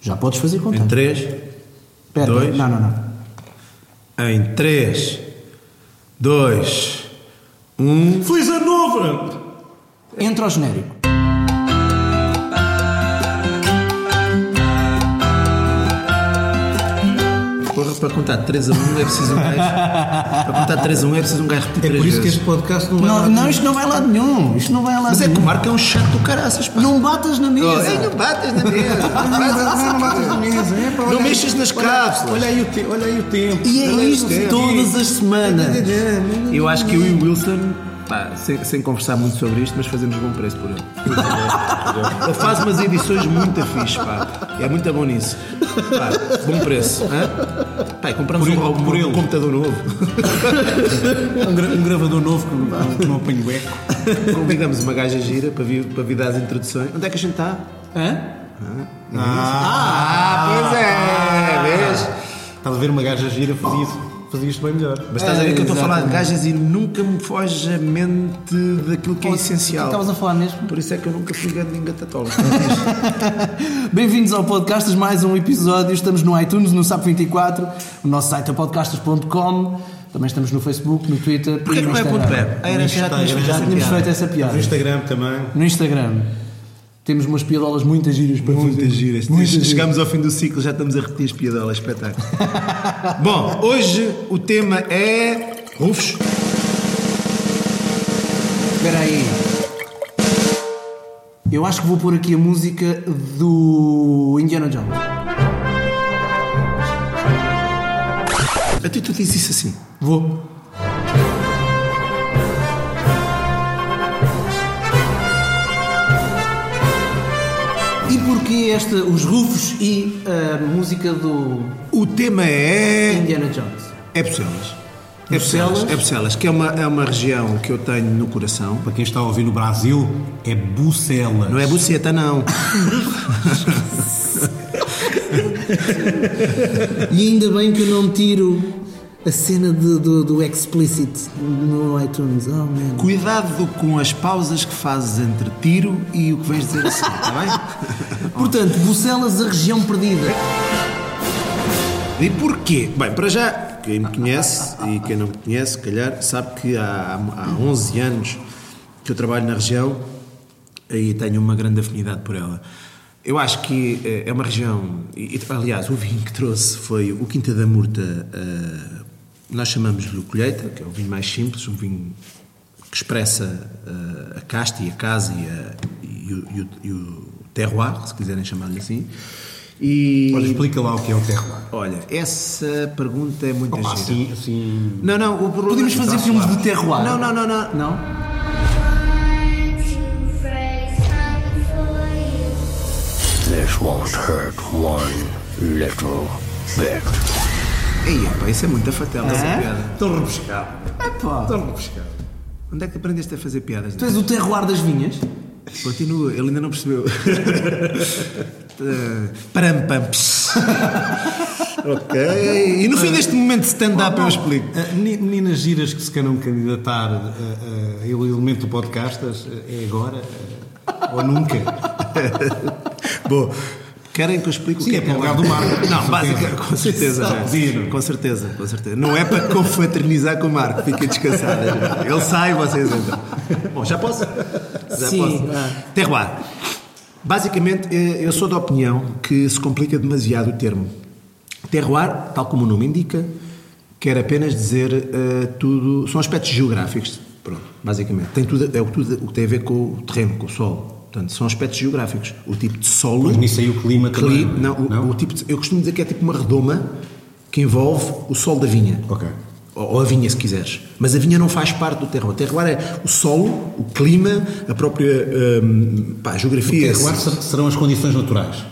Já podes fazer conta. Em 3, Espera, dois. Não, não, não. em 3, 2, 1. Feliz ano novo! Entra ao genérico. Porra, para contar de 3 a 1 é preciso um gajo. para contar de 3 a 1 é preciso um gajo repetir É por isso que vezes. este podcast não vai Não, lá. não, isto não vai lado nenhum. Isto não vai lado Mas é que o nenhum. Marco é um chato do caraças, pá. Não batas na mesa. Oh, ei, não batas na mesa. Não batas na mesa, é, pá, olha Não aí. mexas nas cápsulas. Olha aí o, te, olha aí o tempo. E é Olha isto todas as semanas. Eu acho que eu e o Wilson, pá, sem, sem conversar muito sobre isto, mas fazemos bom preço por ele. Ele faz umas edições muito fixe, pá. É muito bom nisso. Pá, bom preço. Hã? Pá, compramos Por um, ele, por um ele. computador novo. Um, gra- um gravador novo que não, que não apanho eco. Convidamos uma gaja gira para vir, para vir dar as introduções. Onde é que a gente está? Hã? Ah, pois é, vês? Estás a ver uma gaja gira, fazia, isso- fazia isto bem melhor. Mas estás a ver que eu estou a falar de gajas e nunca me foge a mente daquilo que é essencial. estavas a falar mesmo? Por isso é que eu nunca fui grande engatatola. Bem-vindos ao Podcastas, mais um episódio. Estamos no iTunes, no SAP24, o nosso site é podcastas.com. Também estamos no Facebook, no Twitter Porquê e que no não é ponto Instagram. web? Era já tínhamos feito essa piada. No Instagram também. No Instagram. Temos umas piadolas muito giras para Muitas fazer. giras. Muitas giras. Chegamos ao fim do ciclo, já estamos a repetir as piadolas, espetáculo. Bom, hoje o tema é. Rufos. Espera aí. Eu acho que vou pôr aqui a música do Indiana Jones. A ti tu dizes isso assim. Vou. Porquê esta, os rufos e a música do O tema é. Indiana Jones? É Bucelas. É Bucelas? Bucelas, é Bucelas, que é uma, é uma região que eu tenho no coração. Para quem está a ouvir no Brasil, é Bucelas. Não é buceta, não. E ainda bem que eu não tiro a cena de- do, do explicit no iTunes. Oh man. Cuidado com as pausas que fazes entre tiro e o que vais dizer assim, está bem? Portanto, Bucelas, a região perdida. E porquê? Bem, para já, quem me conhece e quem não me conhece, se calhar, sabe que há, há 11 anos que eu trabalho na região e tenho uma grande afinidade por ela. Eu acho que eh, é uma região, e, aliás, o vinho que trouxe foi o Quinta da Murta, eh, nós chamamos-lhe o Colheita, que é o vinho mais simples, um vinho que expressa eh, a casta e a casa e, a- e o, e o- e o terroir, se quiserem chamar-lhe assim. E, Olha, explica lá o que é o terroir. Olha, essa pergunta é muito Opa, assim, assim... Não, não, o problema Podemos fazer filmes de terroir. Não, não, não, não. Não? This won't hurt one little bit. Ei, pá, isso é muita fatela, essa É? piada. Tão rebuscado. Epá. Tão rebuscado. Onde é que aprendeste a fazer piadas? Tu és o terroir das vinhas? Continua, ele ainda não percebeu. Eh, Param, pam, pss. Ok. E no fim deste momento de stand-up eu explico. Meni- Meninas giras que se queiram candidatar a, a, a elemento do podcastas, ah, é agora ou nunca? Bom, querem que eu explique Sim, o que é é, para o que lugar do Marco. Não, certeza. com certeza, com certeza, com certeza. Não é para confraternizar com o Marco, fiquem descansadas. já. Ele sai, vocês entram. Bom, já posso? Já Sim, posso. Terroir. Basicamente, eh, eu sou da opinião que se complica demasiado o termo. Terroir, tal como o nome indica, quer apenas dizer eh, tudo. São aspectos geográficos. Pronto, basicamente. Tem tudo, é o, tudo, o que tem a ver com o terreno, com o solo. Portanto, são aspectos geográficos. O tipo de solo. Pois nisso aí o clima Cli- também. não, o, Não? o tipo de- eu costumo dizer que é tipo uma redoma que envolve o solo da vinha. Ok. Ou, ou a vinha, se quiseres. Mas a vinha não faz parte do terroir. O terroir é o solo, o clima, a própria hum, pá, geografia. Terroir ser- serão as condições naturais.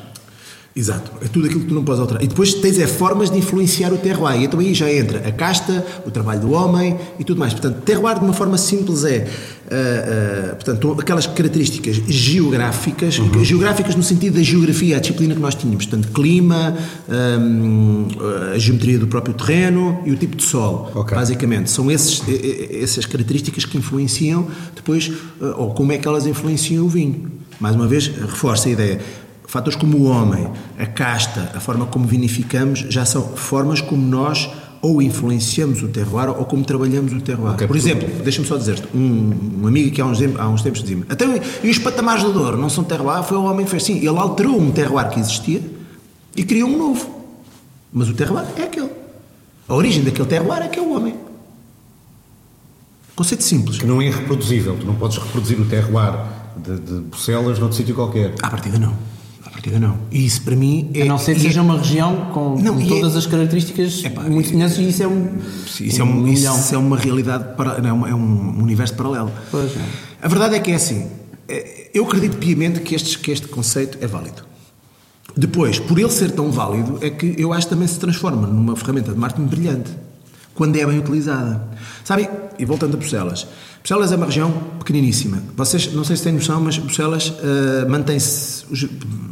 Exato, é tudo aquilo que tu não podes alterar. E depois tens é formas de influenciar o terroir. E então aí já entra a casta, o trabalho do homem e tudo mais. Portanto, terroir de uma forma simples é ah, ah, portanto, aquelas características geográficas, geográficas no sentido da geografia, a disciplina que nós tínhamos. Portanto, clima, hum, a geometria do próprio terreno e o tipo de solo. Ok. Basicamente, são esses, eh, eh, essas características que influenciam depois, ah, ou como é que elas influenciam o vinho. Mais uma vez, reforço a ideia Fatores como o homem, a casta, a forma como vinificamos, já são formas como nós ou influenciamos o terroir ou como trabalhamos o terroir. Ok, Por exemplo, deixa-me só dizer-te, um, um amigo que há uns, há uns tempos dizia-me, até e os patamares do Douro não são terroir? Foi o homem que fez sim. Ele alterou um terroir que existia e criou um novo. Mas o terroir é aquele. A origem daquele terroir é que é o homem. Conceito simples. Que não é reproduzível. Tu não podes reproduzir o terroir de, de Bucelas noutro sítio qualquer. À partida não. Não. E isso para mim é. A não ser que e é- seja uma região com, Não, com e é- todas as características Epá, muito semelhantes e isso é um. Isso é, um, isso é uma realidade, para, não, é um universo paralelo. Pois é. A verdade é que é assim. eh, Eu acredito piamente que este, que este conceito é válido. Depois, por ele ser tão válido, é que eu acho que também se transforma numa ferramenta de marketing brilhante, quando é bem utilizada. Sabem? E voltando a Bruxelas. Bruxelas é uma região pequeniníssima. Vocês, não sei se têm noção, mas Bruxelas eh, mantém-se. os-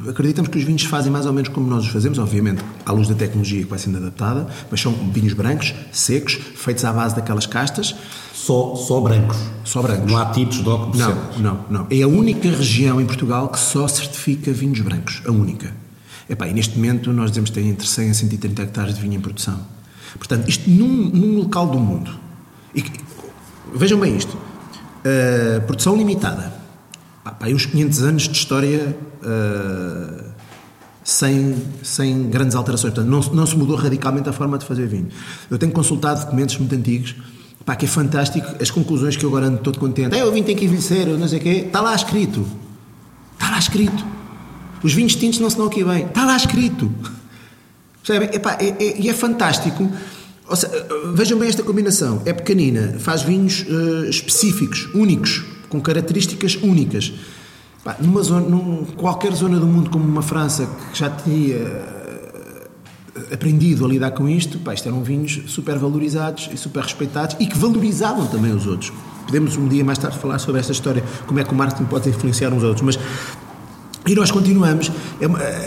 Acreditamos que os vinhos fazem mais ou menos como nós os fazemos, obviamente, à luz da tecnologia que vai sendo adaptada, mas são vinhos brancos, secos, feitos à base daquelas castas, Só, só brancos. só brancos. Não há tipos de óculos Não, não, não. É a única região em Portugal que só certifica vinhos brancos. A única. Epá, e neste momento nós dizemos que tem entre 100 a 130 hectares de vinho em produção. Portanto, isto num, num local do mundo. E, vejam bem isto. Uh, produção limitada. Pá, pá, uns 500 anos de história uh, sem, sem grandes alterações. Portanto, não, não se mudou radicalmente a forma de fazer vinho. Eu tenho consultado documentos muito antigos, pá, que é fantástico, as conclusões que eu agora ando todo contente. É, o vinho tem que envelhecer, não sei o quê. Está lá escrito. Está lá escrito. Os vinhos tintos não se dão aqui bem. Está lá escrito. Percebem? Epá, é, é- e é fantástico. Ou seja, vejam bem esta combinação. É pequenina, faz vinhos eh, específicos, únicos, com características únicas. Pá, numa zona, num, qualquer zona do mundo, como uma França, que já tinha eh, aprendido a lidar com isto, pá, isto eram vinhos super valorizados e super respeitados e que valorizavam também os outros. Podemos um dia mais tarde falar sobre esta história, como é que o marketing pode influenciar uns outros, mas e nós continuamos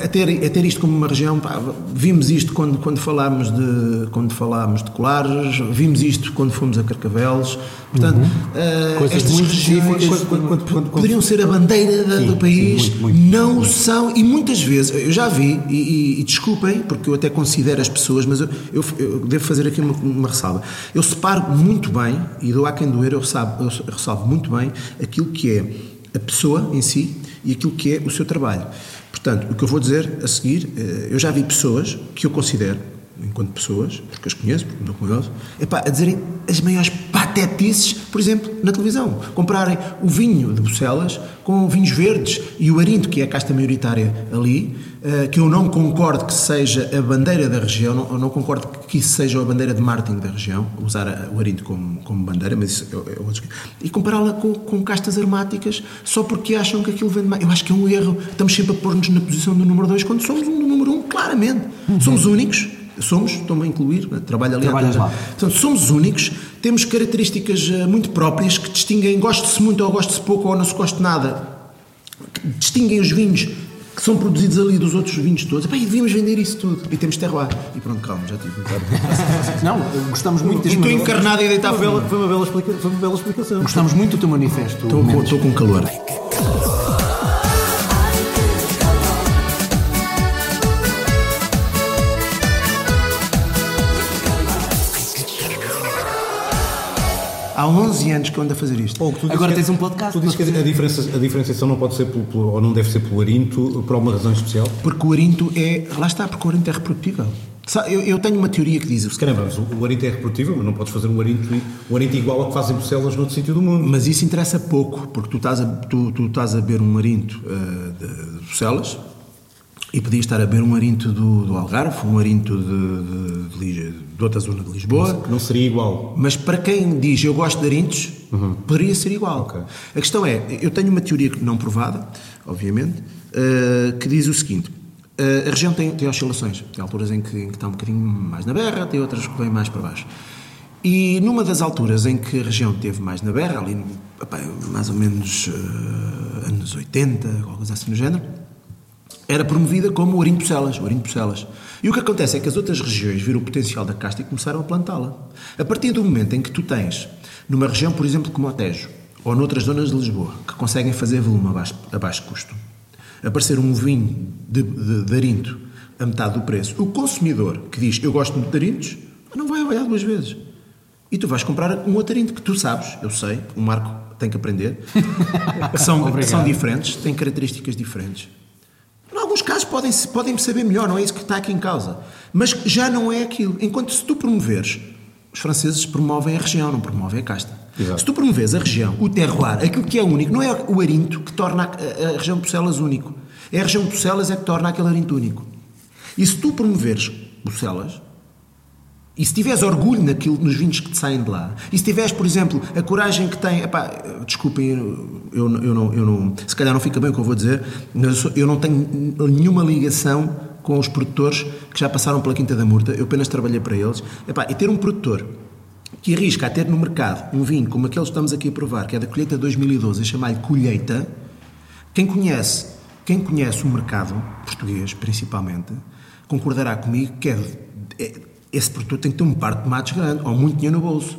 a ter, a ter isto como uma região. pá, vimos isto quando, quando, falámos de, quando falámos de Colares, vimos isto quando fomos a Carcavelos. Portanto, eh, Coisas estas muito regiões. Quando- quando- quando- poderiam ser a bandeira da- Sim, do país, sim, muito, muito, não muito. são. E muitas vezes, eu já vi, e, e- desculpem, porque eu até considero as pessoas, mas eu, eu- eu devo fazer aqui uma, uma ressalva. Eu separo muito bem, e dou a quem doer, eu ressalvo, eu ressalvo muito bem aquilo que é a pessoa em si e aquilo que é o seu trabalho. Portanto, o que eu vou dizer a seguir, eh, eu já vi pessoas que eu considero, enquanto pessoas, porque as conheço, porque não com eles, epá, a dizerem as maiores patetices, por exemplo, na televisão. Compararem o vinho de Bucelas com vinhos verdes e o arinto, que é a casta maioritária ali, eh, que eu não concordo que seja a bandeira da região, não, eu não concordo que isso seja a bandeira de marketing da região, usar o arinto como, como bandeira, mas isso é, é outro... E compará-la com, com castas aromáticas só porque acham que aquilo vende mais. Eu acho que é um erro. Estamos sempre a pôr-nos na posição do número 2 quando somos um do número 1, um, claramente. Somos únicos. Somos, estou-me a incluir, trabalho ali. Trabalhas lá. Portanto, somos únicos, temos características eh, muito próprias que distinguem, goste-se muito ou goste-se pouco ou não se goste nada, que distinguem os vinhos que são produzidos ali dos outros vinhos todos. Epá, e devíamos vender isso tudo. E temos terroir. E pronto, calma, já tive. Não, gostamos muito deste Estou encarnado e deitar Foi uma fora. bela, foi uma bela explica- foi uma bela explicação. Gostamos muito do teu manifesto. Estou com, Mendes. estou com calor. Há 11 anos que eu ando a fazer isto. Ou Agora que- tens um podcast. Tu dizes que a, diferença, a diferenciação não pode ser pelo, pelo- ou não deve ser pelo arinto por alguma razão especial? Porque o arinto é. Lá está, porque o arinto é reprodutível. Eu, eu tenho uma teoria que diz. Caramba, mas o, o arinto é reprodutível, mas não podes fazer um arinto, um arinto igual ao que fazem Bucelas noutro sítio do mundo. Mas isso interessa pouco, porque tu estás a, tu, tu estás a beber um arinto eh, de, Bucelas e podias estar a beber um arinto do, do Algarve, um arinto de, de, de, de outra zona de Lisboa. Não seria igual. Mas para quem diz eu gosto de arintos, poderia ser igual. Ok. A questão é, eu tenho uma teoria não provada, obviamente, eh, que diz o seguinte. eh, a região tem, tem oscilações. Tem alturas em que, em que está um bocadinho mais na berra, tem outras que vêm mais para baixo. E numa das alturas em que a região teve mais na berra, ali epá, mais ou menos eh, anos 80, alguma coisa assim no género, era promovida como o Arinho de Bucelas, o Arinho de Bucelas. E o que acontece é que as outras regiões viram o potencial da casta e começaram a plantá-la. A partir do momento em que tu tens, numa região, por exemplo, como o Tejo, ou noutras zonas de Lisboa, que conseguem fazer volume a baixo, a baixo custo, aparecer um vinho de, de, de Arinto a metade do preço, o consumidor que diz eu gosto muito de Arintos, não vai avaliar duas vezes. E tu vais comprar um outro Arinto que tu sabes, eu sei, o Marco tem que aprender, que são, que são diferentes, têm características diferentes. Alguns casos podem, podem saber melhor, não é isso que está aqui em causa. Mas já não é aquilo. Enquanto se tu promoveres, os franceses promovem a região, não promovem a casta. Exato. Se tu promoveres a região, o terroir, aquilo que é único, não é o arinto que torna a, a- região de Bucelas único. É a região de Bucelas é que torna aquele arinto único. E se tu promoveres Bucelas, e se tiveres orgulho naquilo, nos vinhos que te saem de lá, e se tiveres, por exemplo, a coragem que tem. Epá, desculpem, eu, eu, não- eu não. Se calhar não fica bem o que eu vou dizer, mas eu não tenho nenhuma ligação com os produtores que já passaram pela Quinta da Murta, eu apenas trabalhei para eles. Epá, e ter um produtor que arrisca a ter no mercado um vinho como aquele que estamos aqui a provar, que é da colheita 2012, a chamar-lhe colheita, quem conhece, quem conhece o mercado português, principalmente, concordará comigo que é, é- esse produtor tem que ter um par de tomates grande ou muito dinheiro no bolso.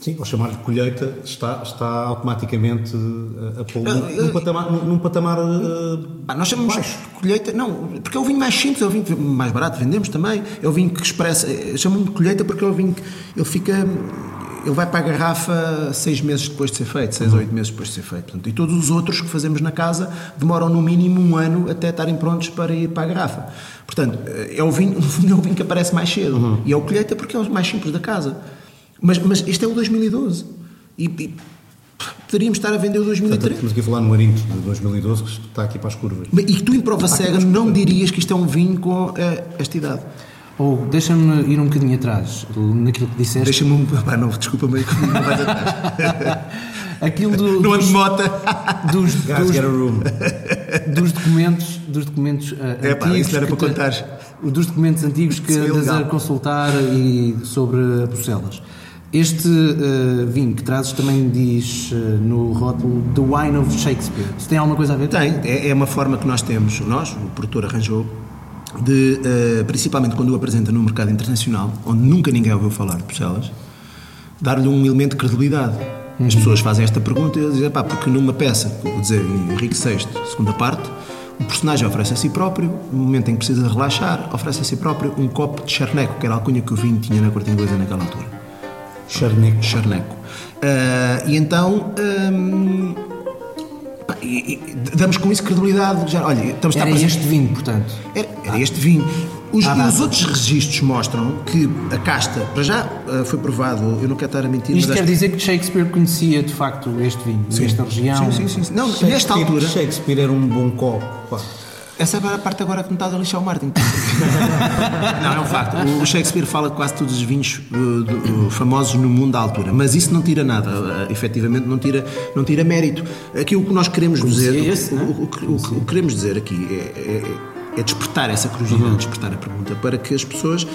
Sim, ao chamar-lhe colheita, está, está automaticamente eh, a pô-lo Ah, num, num patamar. Num, patamar eh, nós chamamos baixo. de colheita, não, porque é o vinho mais simples, é o vinho mais barato, vendemos também, é o vinho que expressa, eh, chamam-me de colheita porque é o vinho que ele fica, ele vai para a garrafa seis meses depois de ser feito, seis ou oito meses depois de ser feito. Portanto, e todos os outros que fazemos na casa demoram no mínimo um ano até estarem prontos para ir para a garrafa. Portanto, eh, é o vinho, é o vinho que aparece mais cedo. E é o colheita porque é o mais simples da casa. Mas, mas este é o 2012. E, e poderíamos estar a vender o 2013. Estamos aqui a falar no Arinto de 2012, que está aqui para as curvas. E que tu em prova cega não dirias que isto é um vinho com eh, esta idade. Ou deixa-me ir um bocadinho atrás naquilo que disseste. Deixa-me um. Pá, não, desculpa, meio que não vais atrás. Aquilo do, Não ando mota. dos, Guys, dos, get a room. dos documentos, dos documentos ah, É pá, antigos. isso era para contares. Dos documentos antigos que Isso é andas a consultar e sobre Bruxelas. Este ah, vinho que trazes também diz ah, no rótulo The Wine of Shakespeare. Se tem alguma coisa a ver? Tem, é, é uma forma que nós temos, nós, o produtor arranjou, de, eh, principalmente quando o apresenta no mercado internacional, onde nunca ninguém ouviu falar de Bruxelas, dar-lhe um elemento de credibilidade. As pessoas fazem esta pergunta e eles dizem, pá, porque numa peça, vou dizer, Henrique VI, segunda parte, o personagem oferece a si próprio, no momento em que precisa relaxar, oferece a si próprio um copo de charneco, que era a alcunha que o vinho tinha na corte inglesa naquela altura. Charneco. Charneco. Ah, e então. pá, e- e damos com isso credibilidade. Já, olha, estamos Era apresentar- este vinho, portanto. Era, era este vinho. Os, Ah, os outros registros mostram que a casta, para já ah, foi provado, eu não quero estar a mentir, Isto mas quer dizer que Shakespeare conhecia de facto este vinho, nesta região. Sim, sim, sim. Não, nesta altura. Shakespeare era um bom copo. pá. Essa é a parte agora que me estás a lixar o Martin. não, é um facto. O Shakespeare fala de quase todos os vinhos uh, uh, famosos no mundo à altura, mas isso não tira nada, uh, efetivamente não tira, não tira mérito. Aqui o que nós queremos dizer, o, o- o que- o que- o que queremos dizer aqui é, é- é despertar essa curiosidade, despertar a pergunta para que as pessoas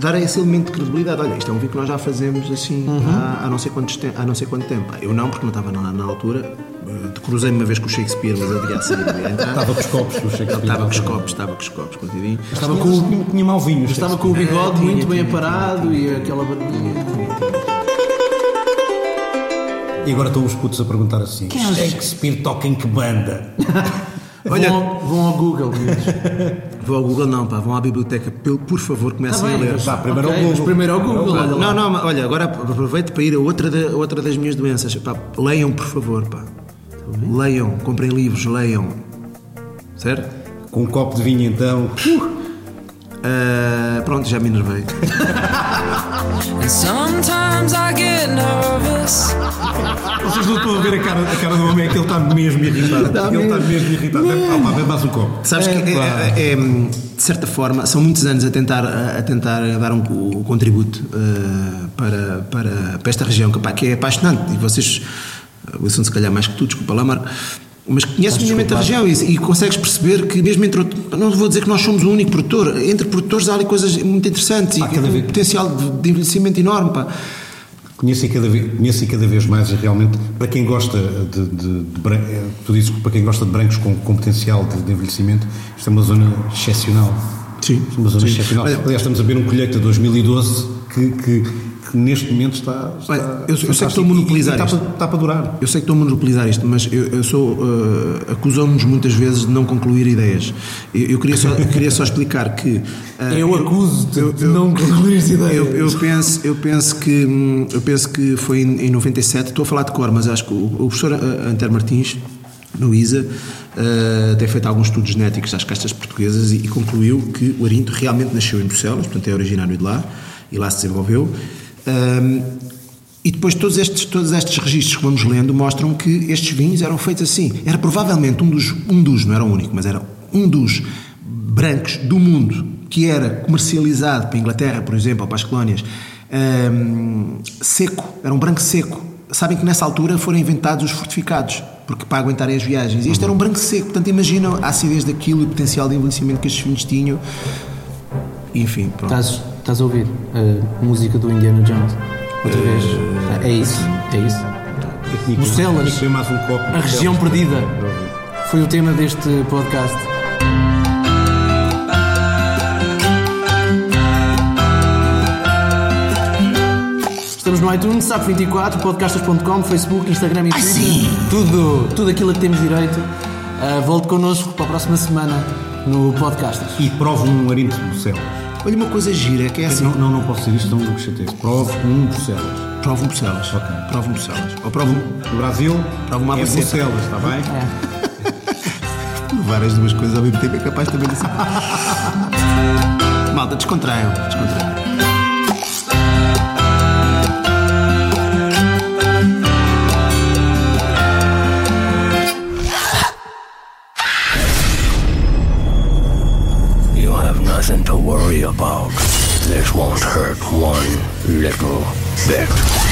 darem esse elemento de credibilidade. Olha, isto é um vinho que nós já fazemos assim há, há não sei quantos te- há não sei quanto tempo. Eu não, porque não estava na, na altura. Uh, Cruzei-me uma vez com o Shakespeare, mas ele devia sair. Estava com os copos Ele Shakespeare. estava com os copos, estava com os copos, contidinho. Estava com, o- tinha, tinha mau vinho. estava com o bigode muito bem aparado e aquela barbinha. E agora estão os putos a perguntar assim: Quem é o Shakespeare toca em que banda? Olha- Vão, ao- vão ao Google. Vou ao Google, não, pá, vão à biblioteca, por favor, comecem Tá a ler. Vá, primeiro ok, ao Google. primeiro ao Google. olha lá. Não, não, mas olha, agora aproveito para ir a outra, a outra das minhas doenças. Pá, leiam, por favor, pá. Leiam, comprem livros, leiam. Certo? Com um copo de vinho então. Ah, pronto, já me enervei. And sometimes I get nervous. Vocês não estão a ver a cara, a cara do homem, é que ele está mesmo irritado. ele está mesmo irritado. Ah, pá, bebe mais um copo. Sabes que, é, é- é, de certa forma, são muitos anos a tentar, a tentar dar um, co- contributo ah, para, para, para esta região, que, pá, que é apaixonante. E vocês, o assunto se calhar mais que tu, desculpa lá, Marco, mas conheces minimamente a região e, e consegues perceber que, mesmo entre. Não vou dizer que nós somos o único produtor, entre produtores há ali coisas muito interessantes Pá, e cada um vez- potencial de, de envelhecimento enorme. Pá. Conheço cada, vez, conheço cada vez mais e realmente para quem gosta de, de, de tu dizes para quem gosta de brancos com, com potencial de, de envelhecimento, isto é uma zona excepcional. Sim, uma zona sim. excepcional. Aliás, estamos a ver um colheita 2012 que, que, que neste momento está. está Olha, eu- eu sei que estou a monopolizar está, isto. está para durar. Eu sei que estou a monopolizar isto, mas eu, eu sou. Uh, acusam-nos muitas vezes de não concluir ideias. Eu, eu queria, só, queria só explicar que. uh, Eu acuso-te de não concluir as ideias. Eu, penso, eu, penso que, hum, eu penso que foi em, em 97, estou a falar de cor, mas acho que o, o professor uh, Anter Martins, no ISA, uh, tem feito alguns estudos genéticos às castas portuguesas e, e concluiu que o arinto realmente nasceu em Bucelas, portanto é originário de lá e lá se desenvolveu. Um, e depois todos estes, todos estes registros que vamos lendo mostram que estes vinhos eram feitos assim. Era provavelmente um dos, um dos, não era o único, mas era um dos brancos do mundo que era comercializado para a Inglaterra, por exemplo, ou para as colónias, hum, seco, era um branco seco. Sabem que nessa altura foram inventados os fortificados, porque para aguentarem as viagens. E este era um branco seco, portanto imaginam a acidez daquilo e o potencial de envelhecimento que estes vinhos tinham. Enfim, pronto. Estás, estás a ouvir a música do Indiana Jones? Outra vez. É isso, é isso. Bucelas. Um copo. A região perdida. Foi o tema deste podcast. Estamos no iTunes, SAP24, podcastas.com, Facebook, Instagram e Twitter. Tudo, tudo aquilo a que temos direito. Ah, volte connosco para a próxima semana no Podcastas. E prove um arinto de Bruxelas. Olha uma coisa gira, que é assim. Não, não, não posso dizer isto, não me chatei. Prove um Bruxelas. Prova um Bucelas. Ok. Prova um Bucelas. Ou prova um. No Brasil, Prova uma é. Bruxelas, está bem? Provar as duas coisas ao mesmo tempo é capaz também de ser. Malta, descontraiam. Descontraiam. Nothing to worry about. This won't hurt one little bit.